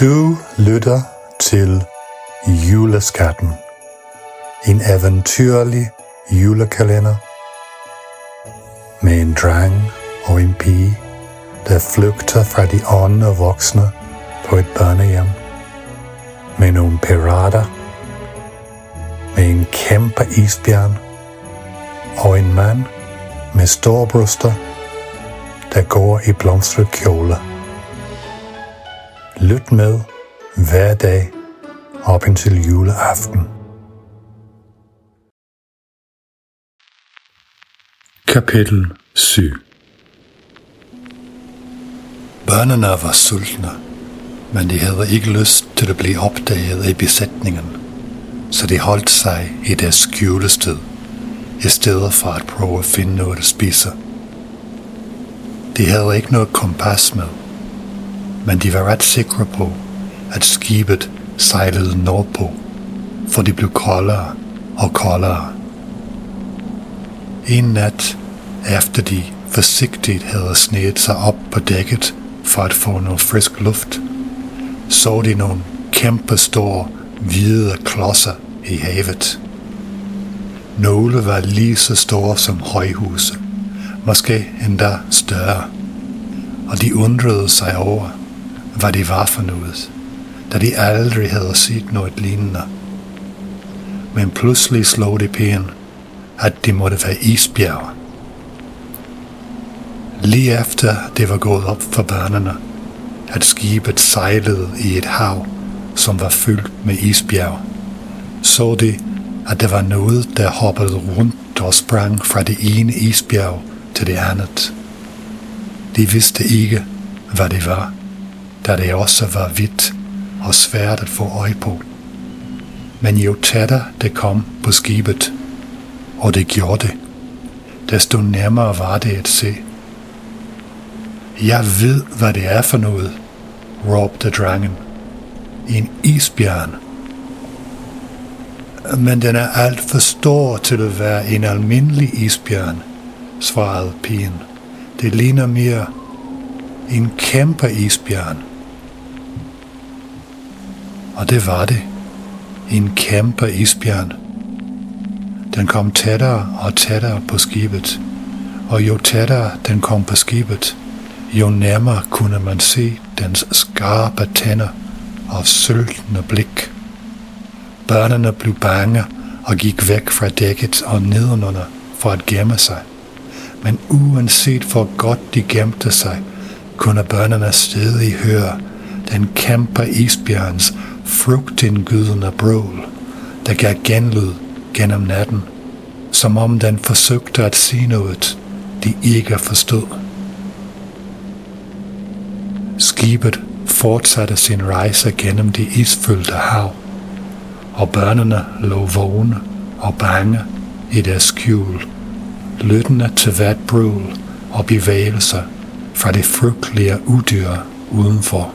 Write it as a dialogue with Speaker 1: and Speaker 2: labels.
Speaker 1: Du lytter til Juleskatten. En eventyrlig julekalender med en dreng og en pige, der flygter fra de ånde voksne på et børnehjem. Med nogle pirater. Med en kæmpe isbjørn. Og en mand med store bryster, der går i blomstret kjole. Lyt med hver dag op indtil juleaften. Kapitel 7 Børnene var sultne, men de havde ikke lyst til at blive opdaget i besætningen, så de holdt sig i deres skjulested, i stedet for at prøve at finde noget at spise. De havde ikke noget kompas med, men de var ret sikre på, at skibet sejlede nordpå, for de blev koldere og koldere. En nat, efter de forsigtigt havde sneet sig op på dækket for at få noget frisk luft, så de nogle kæmpe store hvide klodser i havet. Nogle var lige så store som højhuse, måske endda større, og de undrede sig over, hvad det var for noget, da de aldrig havde set noget lignende. Men pludselig slog det pigen, at det måtte være isbjerg. Lige efter det var gået op for børnene, at skibet sejlede i et hav, som var fyldt med isbjerg, så de, at der var noget, der hoppede rundt og sprang fra det ene isbjerg til det andet. De vidste ikke, hvad det var, da det også var hvidt og svært at få øje på. Men jo tættere det kom på skibet, og det gjorde det, desto nærmere var det at se. Jeg ved, hvad det er for noget, råbte drengen. En isbjørn. Men den er alt for stor til at være en almindelig isbjørn, svarede pigen. Det ligner mere en kæmpe isbjørn. Og det var det. En kæmpe isbjørn. Den kom tættere og tættere på skibet, og jo tættere den kom på skibet, jo nærmere kunne man se dens skarpe tænder og søltende blik. Børnene blev bange og gik væk fra dækket og nedenunder for at gemme sig. Men uanset hvor godt de gemte sig, kunne børnene stadig høre den kæmper isbjørns frugtindgydende brøl, der gav genlyd gennem natten, som om den forsøgte at sige noget, de ikke forstod. Skibet fortsatte sin rejse gennem det isfyldte hav, og børnene lå vågne og bange i deres skjul, lyttende til hvert brøl og bevægelser fra det frygtelige udyr udenfor.